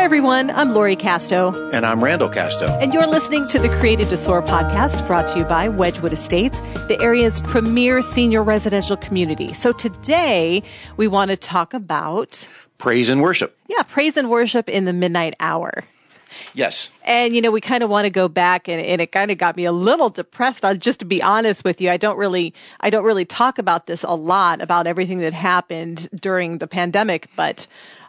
Hi, everyone. I'm Lori Casto. And I'm Randall Casto. And you're listening to the Created to Soar podcast brought to you by Wedgewood Estates, the area's premier senior residential community. So today we want to talk about praise and worship. Yeah, praise and worship in the midnight hour. Yes. And, you know, we kind of want to go back and, and it kind of got me a little depressed. I'll just to be honest with you. I don't really, I don't really talk about this a lot about everything that happened during the pandemic, but,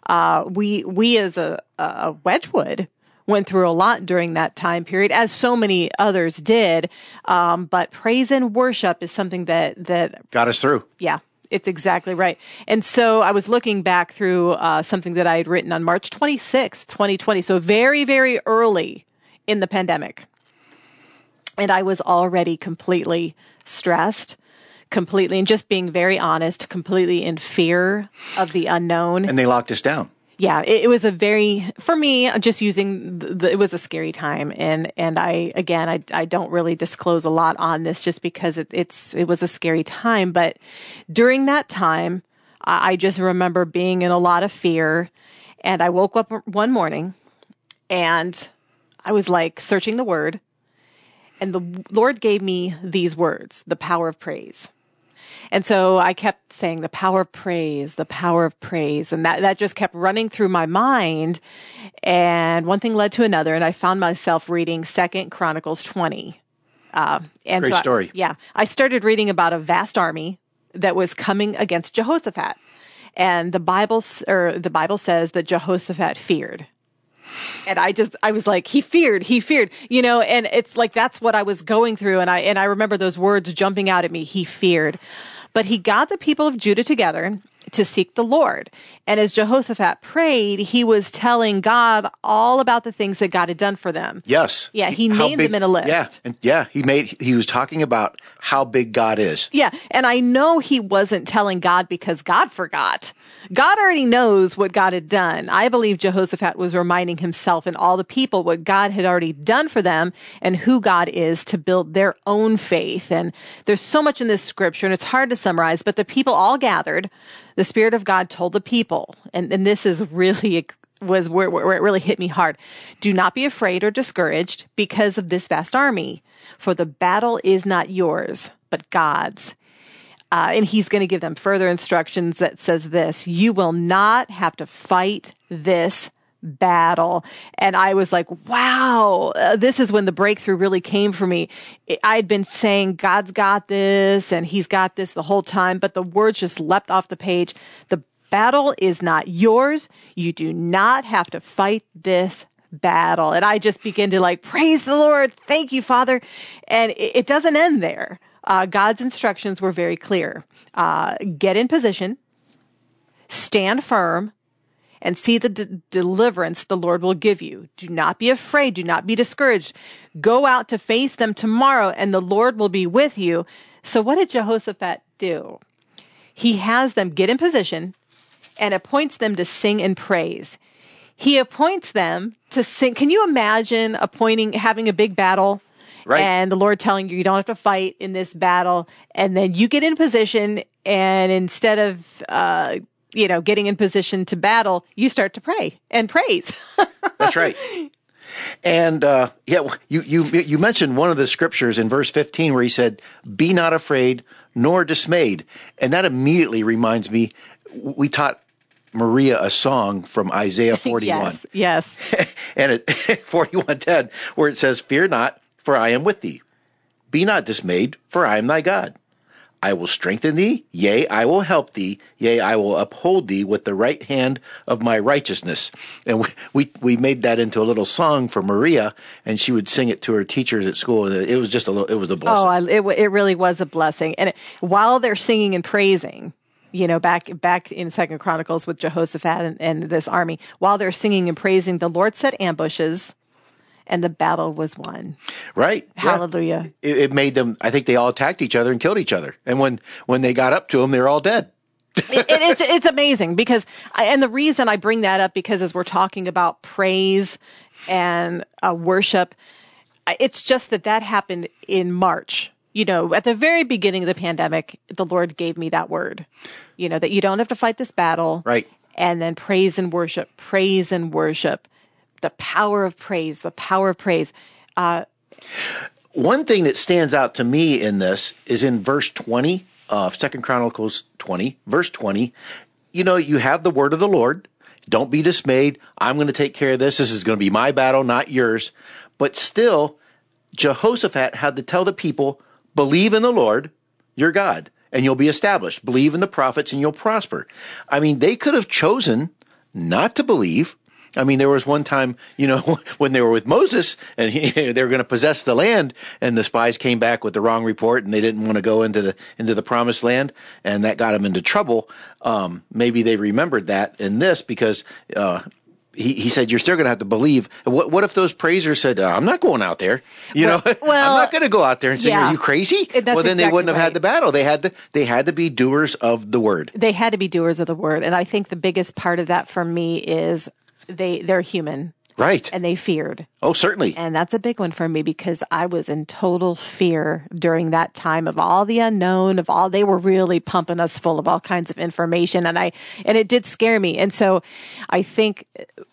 uh, we, we as a, a Wedgewood, went through a lot during that time period, as so many others did. Um, but praise and worship is something that that got us through. Yeah, it's exactly right. And so I was looking back through uh, something that I had written on March 26, 2020. So very, very early in the pandemic. And I was already completely stressed, completely, and just being very honest, completely in fear of the unknown. And they locked us down. Yeah, it, it, was a very for me just using the, it was a scary time, and and I again I I don't really disclose a lot on this just because it, it's it was a scary time, but during that time, I, I just remember being in a lot of fear, and I woke up one morning, and I was like searching the Word, and the Lord gave me these words: the power of praise. And so I kept saying the power of praise, the power of praise. And that, that just kept running through my mind. And one thing led to another. And I found myself reading Second Chronicles 20. Uh, and Great so story. I, yeah. I started reading about a vast army that was coming against Jehoshaphat. And the Bible, or the Bible says that Jehoshaphat feared. And I just, I was like, he feared, he feared, you know, and it's like, that's what I was going through. And I, and I remember those words jumping out at me. He feared. But he got the people of Judah together to seek the Lord. And as Jehoshaphat prayed, he was telling God all about the things that God had done for them. Yes. Yeah, he how named big, them in a list. Yeah, and yeah, he made he was talking about how big God is. Yeah, and I know he wasn't telling God because God forgot. God already knows what God had done. I believe Jehoshaphat was reminding himself and all the people what God had already done for them and who God is to build their own faith. And there's so much in this scripture and it's hard to summarize, but the people all gathered. The Spirit of God told the people, and, and this is really was where, where it really hit me hard. Do not be afraid or discouraged because of this vast army, for the battle is not yours, but God's. Uh, and he's going to give them further instructions that says this, you will not have to fight this battle. And I was like, wow, uh, this is when the breakthrough really came for me. I'd been saying, God's got this and he's got this the whole time, but the words just leapt off the page. The battle is not yours. You do not have to fight this battle. And I just begin to like, praise the Lord. Thank you, Father. And it, it doesn't end there uh, God's instructions were very clear. Uh, get in position, stand firm, and see the de- deliverance the Lord will give you. Do not be afraid. Do not be discouraged. Go out to face them tomorrow, and the Lord will be with you. So, what did Jehoshaphat do? He has them get in position and appoints them to sing and praise. He appoints them to sing. Can you imagine appointing, having a big battle? Right. And the Lord telling you you don't have to fight in this battle. And then you get in position and instead of, uh, you know, getting in position to battle, you start to pray and praise. That's right. And uh, yeah, you you you mentioned one of the scriptures in verse 15 where he said, "Be not afraid nor dismayed," and that immediately reminds me. We taught Maria a song from Isaiah 41. yes, yes. and it 41:10 where it says, "Fear not, for I am with thee. Be not dismayed, for I am thy God. I will strengthen thee, yea, I will help thee, yea, I will uphold thee with the right hand of my righteousness. And we, we, we made that into a little song for Maria, and she would sing it to her teachers at school. And It was just a little, it was a blessing. Oh, it, it really was a blessing. And while they're singing and praising, you know, back back in Second Chronicles with Jehoshaphat and, and this army, while they're singing and praising, the Lord set ambushes and the battle was won. Right. Hallelujah. Yeah. It, it, made them, I think they all attacked each other and killed each other. And when, when they got up to them, they were all dead. it, it's, it's amazing because, I, and the reason I bring that up because as we're talking about praise and uh, worship, it's just that that happened in March. You know, at the very beginning of the pandemic, the Lord gave me that word, you know, that you don't have to fight this battle. Right. And then praise and worship, praise and worship the power of praise, the power of praise. Uh, One thing that stands out to me in this is in verse 20 of Second Chronicles 20, verse 20. You know, you have the word of the Lord. Don't be dismayed. I'm going to take care of this. This is going to be my battle, not yours. But still, Jehoshaphat had to tell the people, believe in the Lord, your God, and you'll be established. Believe in the prophets and you'll prosper. I mean, they could have chosen not to believe. I mean, there was one time, you know, when they were with Moses and he, they were going to possess the land and the spies came back with the wrong report and they didn't want to go into the, into the promised land and that got them into trouble. Um, maybe they remembered that in this because, uh, he, he said, you're still going to have to believe. What, what if those praisers said, uh, I'm not going out there? You Well- know, well, I'm not going to go out there and say, yeah. are you crazy? That's well, then they wouldn't have right. had the battle. They had to, they had to be doers of the word. they had to be doers of the word. And I think the biggest part of that for me is they, they're human Right. and they feared. oh, certainly. And that's a big one for me because I was in total fear during that time of all the unknown, of all they were really pumping us full of all kinds of information. And I, and it did scare me. And so I think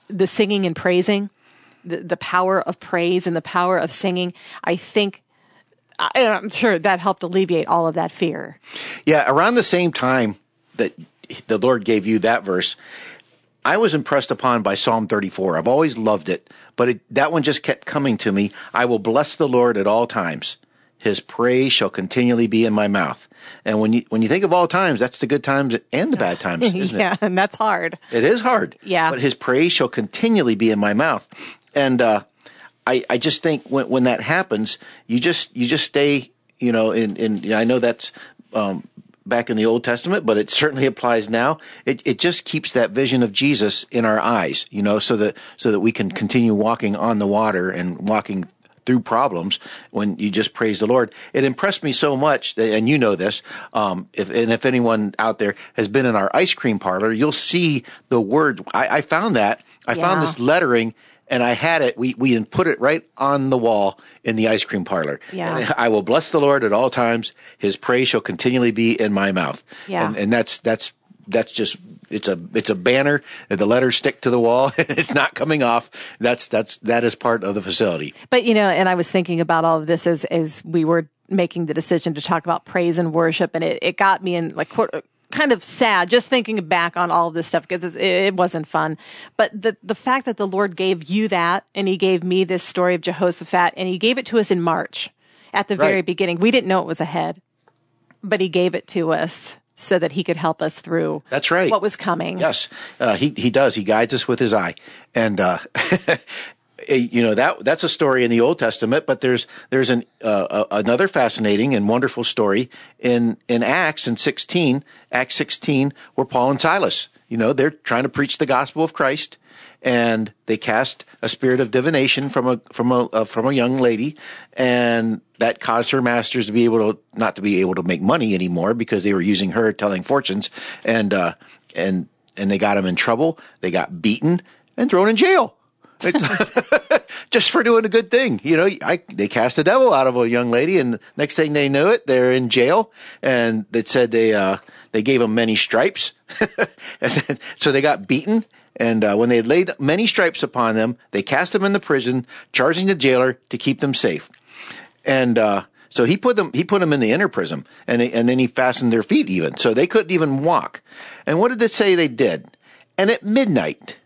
the singing and praising, the, the power of praise and the power of singing, I think, I, I'm sure that helped alleviate all of that fear. Yeah, around the same time that the Lord gave you that verse, I was impressed upon by Psalm 34. I've always loved it, but it, that one just kept coming to me. I will bless the Lord at all times. His praise shall continually be in my mouth. And when you when you think of all times, that's the good times and the bad times, isn't yeah. it? And that's hard. It is hard. Yeah. But his praise shall continually be in my mouth. And uh, I, I just think when, when that happens, you just you just stay, you know, in, in I know that's um, back in the Old Testament, but it certainly applies now. It it just keeps that vision of Jesus in our eyes, you know, so that so that we can continue walking on the water and walking through problems when you just praise the Lord. It impressed me so much, that, and you know this. Um, if and if anyone out there has been in our ice cream parlor, you'll see the word. I, I found that. I found this lettering, and I had it. We we put it right on the wall in the ice cream parlor. Yeah. And I will bless the Lord at all times. His praise shall continually be in my mouth. Yeah. And, and that's that's that's just it's a it's a banner. The letters stick to the wall. it's not coming off. That's that's that is part of the facility. But you know, and I was thinking about all of this as as we were making the decision to talk about praise and worship, and it, it got me in like kind of sad just thinking back on all of this stuff because it, it wasn't fun. But the the fact that the Lord gave you that, and He gave me this story of Jehoshaphat, and He gave it to us in March at the very beginning. We didn't know it was ahead, but He gave it to us so that He could help us through. That's right. What was coming? Yes, uh, he he does. He guides us with his eye, and uh, you know that that's a story in the Old Testament. But there's there's an uh, another fascinating and wonderful story in in Acts in sixteen Acts sixteen where Paul and Silas, you know, they're trying to preach the gospel of Christ, and they cast a spirit of divination from a from a uh, from a young lady, and that caused her masters to be able to not to be able to make money anymore because they were using her telling fortunes, and uh, and and they got him in trouble. They got beaten and thrown in jail. just for doing a good thing. You know, I, they cast the devil out of a young lady and next thing they knew it, they're in jail and they said they, uh, they gave them many stripes. then, so they got beaten. And, uh, when they had laid many stripes upon them, they cast them in the prison, charging the jailer to keep them safe. And, uh, so he put them, he put them in the inner prison and, they, and then he fastened their feet even. So they couldn't even walk. And what did it say they did? And at midnight,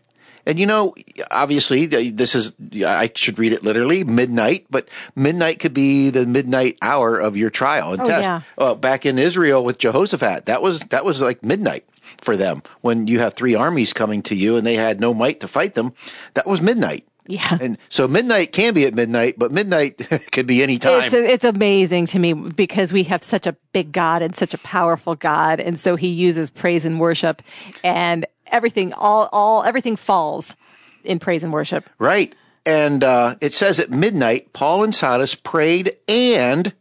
and you know, obviously, this is, I should read it literally, midnight, but midnight could be the midnight hour of your trial and Oh, test. yeah. Uh, back in Israel with Jehoshaphat, that was, that was like midnight for them. When you have three armies coming to you and they had no might to fight them, that was midnight. Yeah. And so midnight can be at midnight, but midnight could be any time. It's it's amazing to me because we have such a big God and such a powerful God, and so He uses praise and worship, and everything all all everything falls in praise and worship. Right. And uh, it says at midnight, Paul and Silas prayed and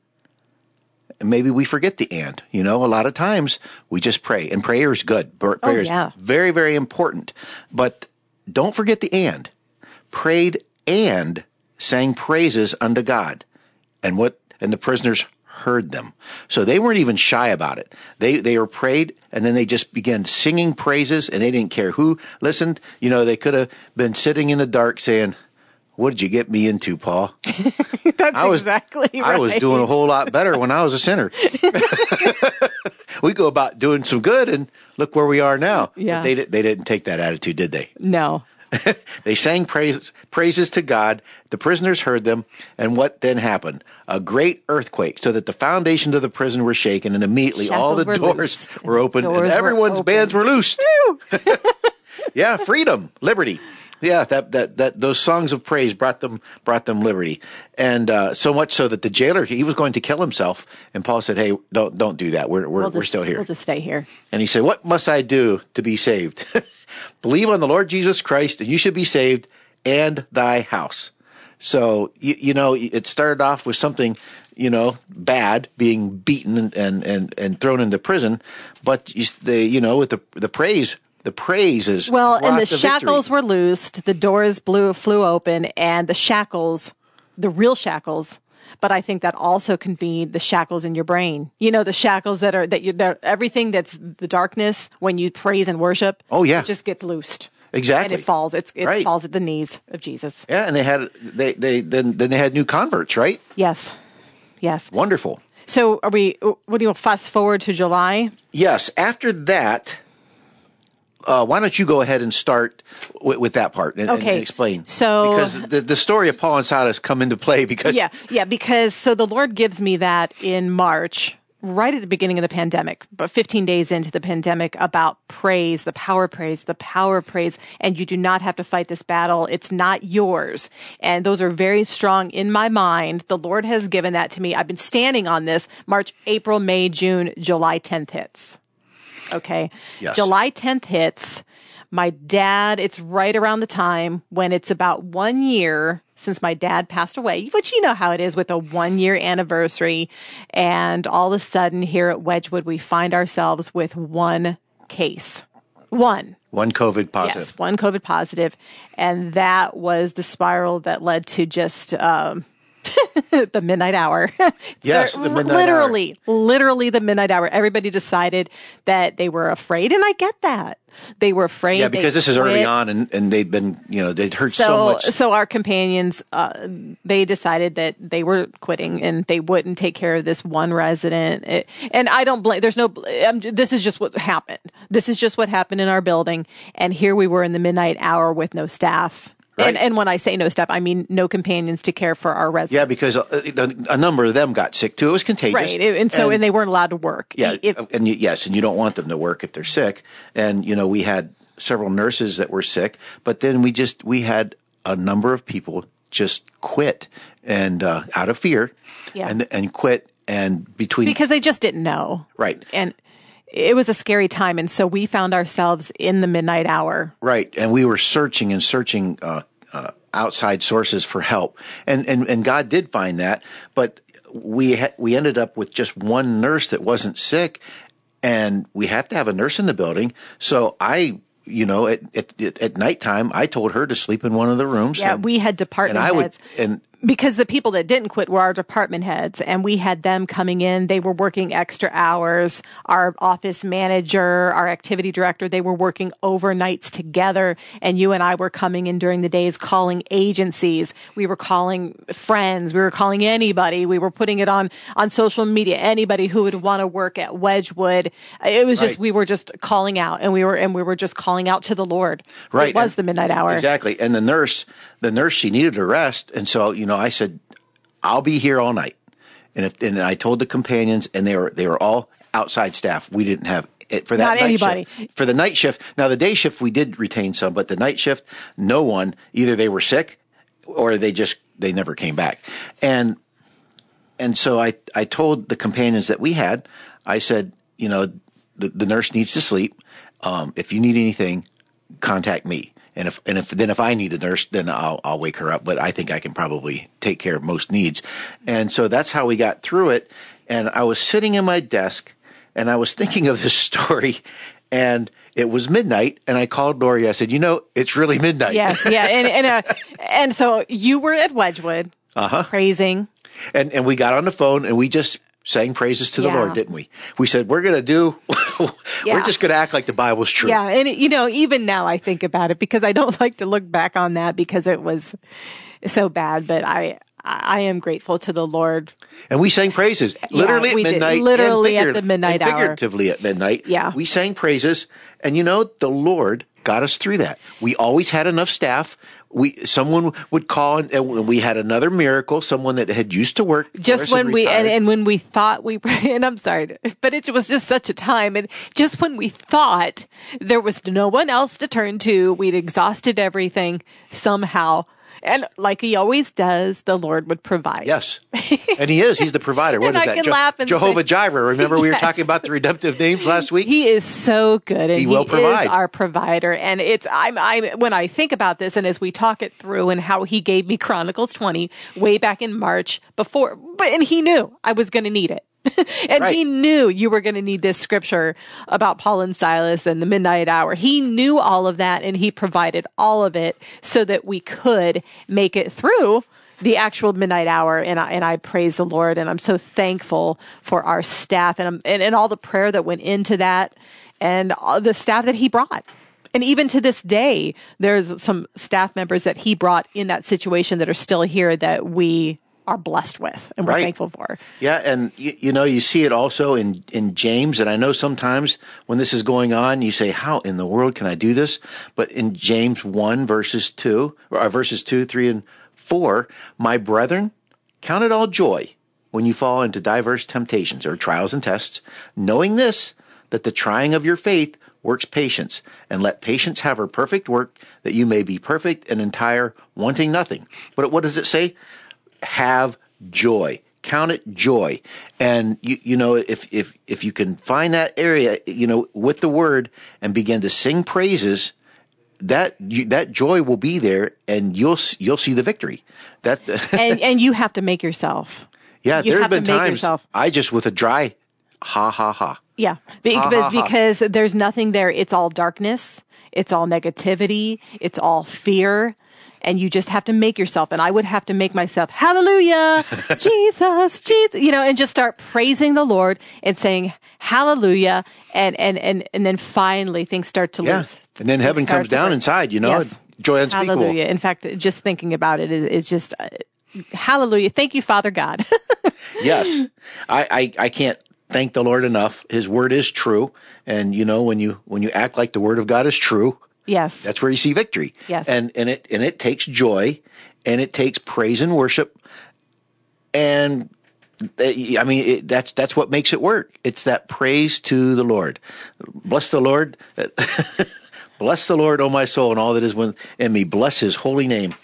maybe we forget the and. You know, a lot of times we just pray, and prayer is good. Prayer is Oh, yeah. very, very important. But don't forget the and. Prayed and sang praises unto God. And what? And the prisoners heard them. So they weren't even shy about it. They they were prayed and then they just began singing praises and they didn't care who listened. You know, they could have been sitting in the dark saying, "What did you get me into, Paul?" That's I was exactly right. I was doing a whole lot better when I was a sinner. we go about doing some good and look where we are now. But Yeah. they they didn't take that attitude, did they? No. they sang praise, praises to God. The prisoners heard them. And what then happened? A great earthquake, so that the foundations of the prison were shaken, and immediately all the were doors loosed, were opened, doors and were everyone's opened. bands were loosed. yeah, freedom, liberty. Yeah, that, that, that, those songs of praise brought them, brought them liberty. And, uh, so much so that the jailer, he was going to kill himself. And Paul said, Hey, don't, don't do that. We're, we're, We'll we're still here. We'll just stay here. And he said, What must I do to be saved? Believe on the Lord Jesus Christ, and you should be saved, and thy house. So, you, you know, it started off with something, you know, bad, being beaten and, and, and, thrown into prison. But you, the, you know, with the, the praise, the praise is Well, and the victory. shackles were loosed, the doors blew, flew open, and the shackles, the real shackles. But I think that also can be the shackles in your brain. You know, the shackles that are that you that everything that's the darkness when you praise and worship. Oh, yeah. it just gets loosed. Exactly. and it falls. It's it Right. falls at the knees of Jesus. Yeah, and they had, they, they, then, then they had new converts, right? Yes, yes. Wonderful. So are we? What do you fast forward to July? Yes. After that, uh, why don't you go ahead and start with, with that part and, and Okay. explain? So- because the, the story of Paul and Silas come into play because yeah, yeah, because so the Lord gives me that in March, right at the beginning of the pandemic, but 15 days into the pandemic about praise, the power praise, the power of praise, and you do not have to fight this battle. It's not yours. And those are very strong in my mind. The Lord has given that to me. I've been standing on this March, April, May, June, July 10th hits. Okay. Yes. July 10th hits. My dad, it's right around the time when it's about one year since my dad passed away, which you know how it is with a one year anniversary. And all of a sudden here at Wedgwood, we find ourselves with one case. One. one COVID positive. Yes, one COVID positive, and that was the spiral that led to just um, the midnight hour. Yes, the midnight literally, literally the midnight hour. Everybody decided that they were afraid, and I get that they were afraid. Yeah, because this is early on, and, and they'd been, you know, they'd heard so, So, much. so our companions, uh, they decided that they were quitting and they wouldn't take care of this one resident. It- and I don't blame. There's no. I'm, this is just what happened. This is just what happened in our building. And here we were in the midnight hour with no staff. And, Right. and when I say no staff, I mean no companions to care for our residents. yeah, because a, a number of them got sick too. It was contagious, right. And so, and, they weren't allowed to work. yeah, If- and you, yes, and you don't want them to work if they're sick. And you know, we had several nurses that were sick, but then we just we had a number of people just quit and uh, out of fear, Yeah. and and quit and between because they just didn't know. Right. And it was a scary time. And so we found ourselves in the midnight hour. Right, and we were searching and searching uh, uh, outside sources for help, and and and God did find that, but we ha- we ended up with just one nurse that wasn't sick, and we have to have a nurse in the building. So I, you know, at at, at nighttime, I told her to sleep in one of the rooms. Yeah, and- we had department and I would heads. and because the people that didn't quit were our department heads and we had them coming in. They were working extra hours. Our office manager our activity director they were working overnights together and you and i were coming in during the days calling agencies. We were calling friends. We were calling anybody. We were putting it on on social media. Anybody who would want to work at wedgwood it was just Right. we were just calling out and we were and we were just calling out to the lord. Right it was and- the midnight hour. Exactly. And the nurse, the nurse, she needed a rest, and so you know, I said, I'll be here all night. And if, and I told the companions, and they were they were all outside staff. We didn't have it for that Not night anybody. shift. For the night shift, now the day shift we did retain some, but the night shift, no one. Either they were sick, or they just they never came back. And and so I I told the companions that we had, I said, you know, the, the nurse needs to sleep. Um, if you need anything, contact me. And if and if then if I need a nurse, then I'll I'll wake her up. But I think I can probably take care of most needs. And so that's how we got through it. And I was sitting in my desk and I was thinking of this story and it was midnight and I called Lori. I said, you know, it's really midnight. Yes, yeah, and and, uh, and so you were at Wedgwood, Uh-huh. praising. And and we got on the phone and we just sang praises to the Yeah. Lord, didn't we? We said we're going to do. we're just going to act like the Bible's true. Yeah, and you know, even now I think about it because I don't like to look back on that because it was so bad. But I, I am grateful to the Lord. And we sang praises literally we at did. midnight. and Literally at the midnight and hour. Figuratively at midnight. Yeah. We sang praises. And you know, the Lord got us through that. We always had enough staff. We someone would call and, and we had another miracle. Someone that had used to work Just and when we and, and when we thought we and I'm sorry, but it was just such a time and just when we thought there was no one else to turn to, we'd exhausted everything somehow. And like he always does, the Lord would provide. Yes, and he is. He's the provider. What is that? and Jehovah say- Jireh. Remember we were talking about the redemptive names last week. He is so good, and He he, will provide. is our provider. And it's I'm I when I think about this, and as we talk it through, and how he gave me Chronicles 20 way back in March before, but and he knew I was going to need it. and Right. he knew you were going to need this scripture about Paul and Silas and the midnight hour. He knew all of that and he provided all of it so that we could make it through the actual midnight hour. And I, and I praise the Lord and I'm so thankful for our staff and, and, and all the prayer that went into that and the staff that he brought. And even to this day, there's some staff members that he brought in that situation that are still here that we are blessed with and we're Right. thankful for. Yeah, and you, you know you see it also in in James, and I know sometimes when this is going on, you say, "How in the world can I do this?" But in James one verses two or verses two, three, and four, my brethren, count it all joy when you fall into diverse temptations or trials and tests, knowing this that the trying of your faith works patience, and let patience have her perfect work, that you may be perfect and entire, wanting nothing. But what does it say? Have joy. Count it joy. And you, you know, if, if, if you can find that area, you know, with the word and begin to sing praises, that, you, that joy will be there and you'll, you'll see the victory. That, and and you have to make yourself. yeah, you there have been times yourself. I just with a dry ha ha ha. Yeah, Be- Ha, because ha, ha. because there's nothing there. It's all darkness. It's all negativity. It's all fear. And you just have to make yourself. And I would have to make myself, Hallelujah, Jesus, Jesus, you know, and just start praising the Lord and saying Hallelujah. And and and and then finally things start to Yeah. lose. And then heaven comes down inside, you know, Yes. joy unspeakable. Hallelujah. In fact, just thinking about it is, is just uh, Hallelujah. Thank you, Father God. Yes. I, I, I can't thank the Lord enough. His word is true. And you know, when you, when you act like the word of God is true, yes. that's where you see victory. Yes. And, and it, and it takes joy and it takes praise and worship. And uh, I mean, it, that's, that's what makes it work. It's that praise to the Lord. Bless the Lord. Bless the Lord, O my soul, and all that is within me. Bless his holy name.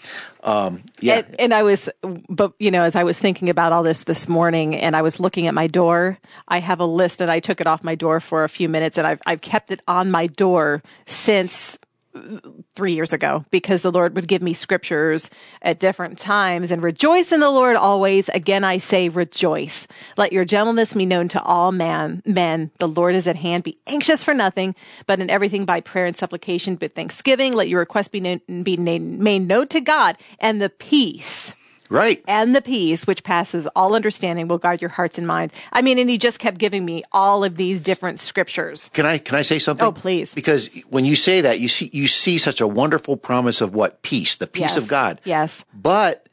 Um, yeah. And, and I was, but you know, as I was thinking about all this this morning, and I was looking at my door, I have a list, and I took it off my door for a few minutes, and I've I've kept it on my door since three years ago because the Lord would give me scriptures at different times and rejoice in the Lord always. Again, I say rejoice. Let your gentleness be known to all man, men. The Lord is at hand. Be anxious for nothing, but in everything by prayer and supplication, but thanksgiving, let your request be, known, be named, made known to God and the peace right. and the peace which passes all understanding will guard your hearts and minds. I mean, and he just kept giving me all of these different scriptures. Can I can I say something? Oh, please. Because when you say that, you see you see such a wonderful promise of what peace, the peace Yes. of God. Yes. But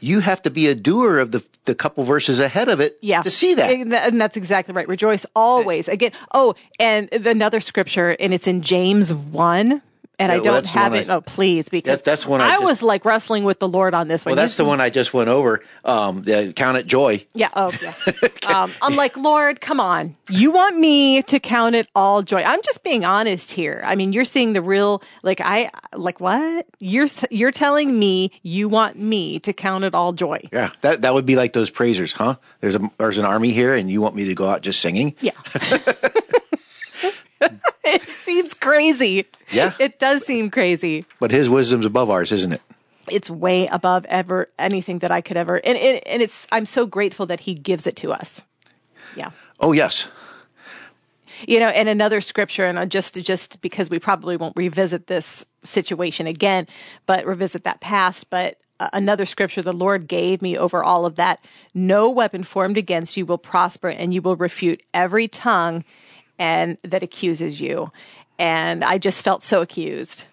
you have to be a doer of the the couple verses ahead of it yeah. to see that. And and that's exactly right. Rejoice always. Again, oh, and another scripture, and it's in James 1. And I Yeah, well, don't that's have it. I- oh, please, because That- that's one I just- was like wrestling with the Lord on this one. well, that's the one I just went over. Um, the count it joy. Yeah. Oh, yeah. um, I'm like, Lord, come on. You want me to count it all joy? I'm just being honest here. I mean, you're seeing the real, like, I, like, what? You're, you're telling me you want me to count it all joy. Yeah, that that would be like those praisers, huh? There's a there's an army here, and you want me to go out just singing? Yeah. it seems crazy. Yeah. It does seem crazy. But His wisdom's above ours, isn't it? It's way above ever anything that I could ever, and, and, and it's, I'm so grateful that he gives it to us. Yeah. Oh yes, you know and another scripture and just just because we probably won't revisit this situation again but revisit that past but uh, another scripture the Lord gave me over all of that. No weapon formed against you will prosper, and you will refute every tongue and that accuses you. And I just felt so accused.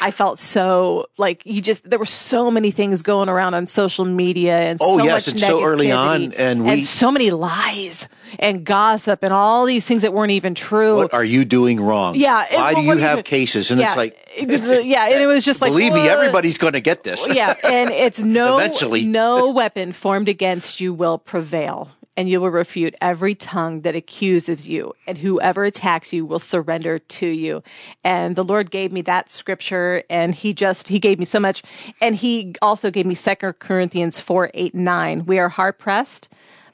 I felt so like you just there were so many things going around on social media and Oh, so yes, much it's so early negativity on, and we- so many lies and gossip and all these things that weren't even true. What are you doing wrong? Yeah, it- Why well, do you have you- cases? And yeah, it's like, yeah, and it was just like believe me, everybody's going to get this. yeah, and it's no Eventually. no weapon formed against you will prevail, and you will refute every tongue that accuses you, and whoever attacks you will surrender to you. And the Lord gave me that scripture, and He just He gave me so much, and He also gave me Second Corinthians four eight and nine. We are hard pressed,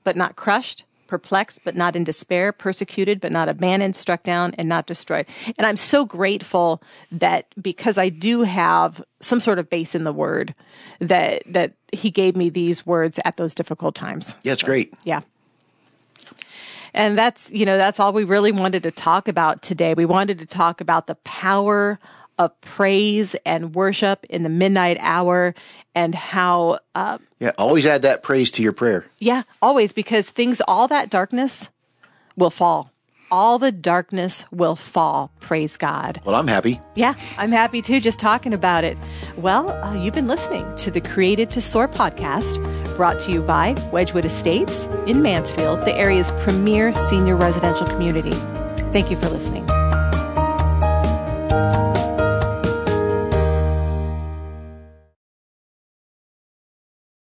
but not crushed. Perplexed, but not in despair, persecuted, but not abandoned, struck down, and not destroyed. And I'm so grateful that because I do have some sort of base in the word, that that he gave me these words at those difficult times. Yeah, it's great. Yeah. And that's, you know, that's all we really wanted to talk about today. We wanted to talk about the power of praise and worship in the midnight hour and how, uh, Yeah, always add that praise to your prayer. yeah, always because things, all that darkness will fall. All the darkness will fall. Praise God. Well, I'm happy. Yeah, I'm happy too, just talking about it. Well, uh, you've been listening to the Created to Soar podcast, brought to you by Wedgwood Estates in Mansfield, the area's premier senior residential community. Thank you for listening.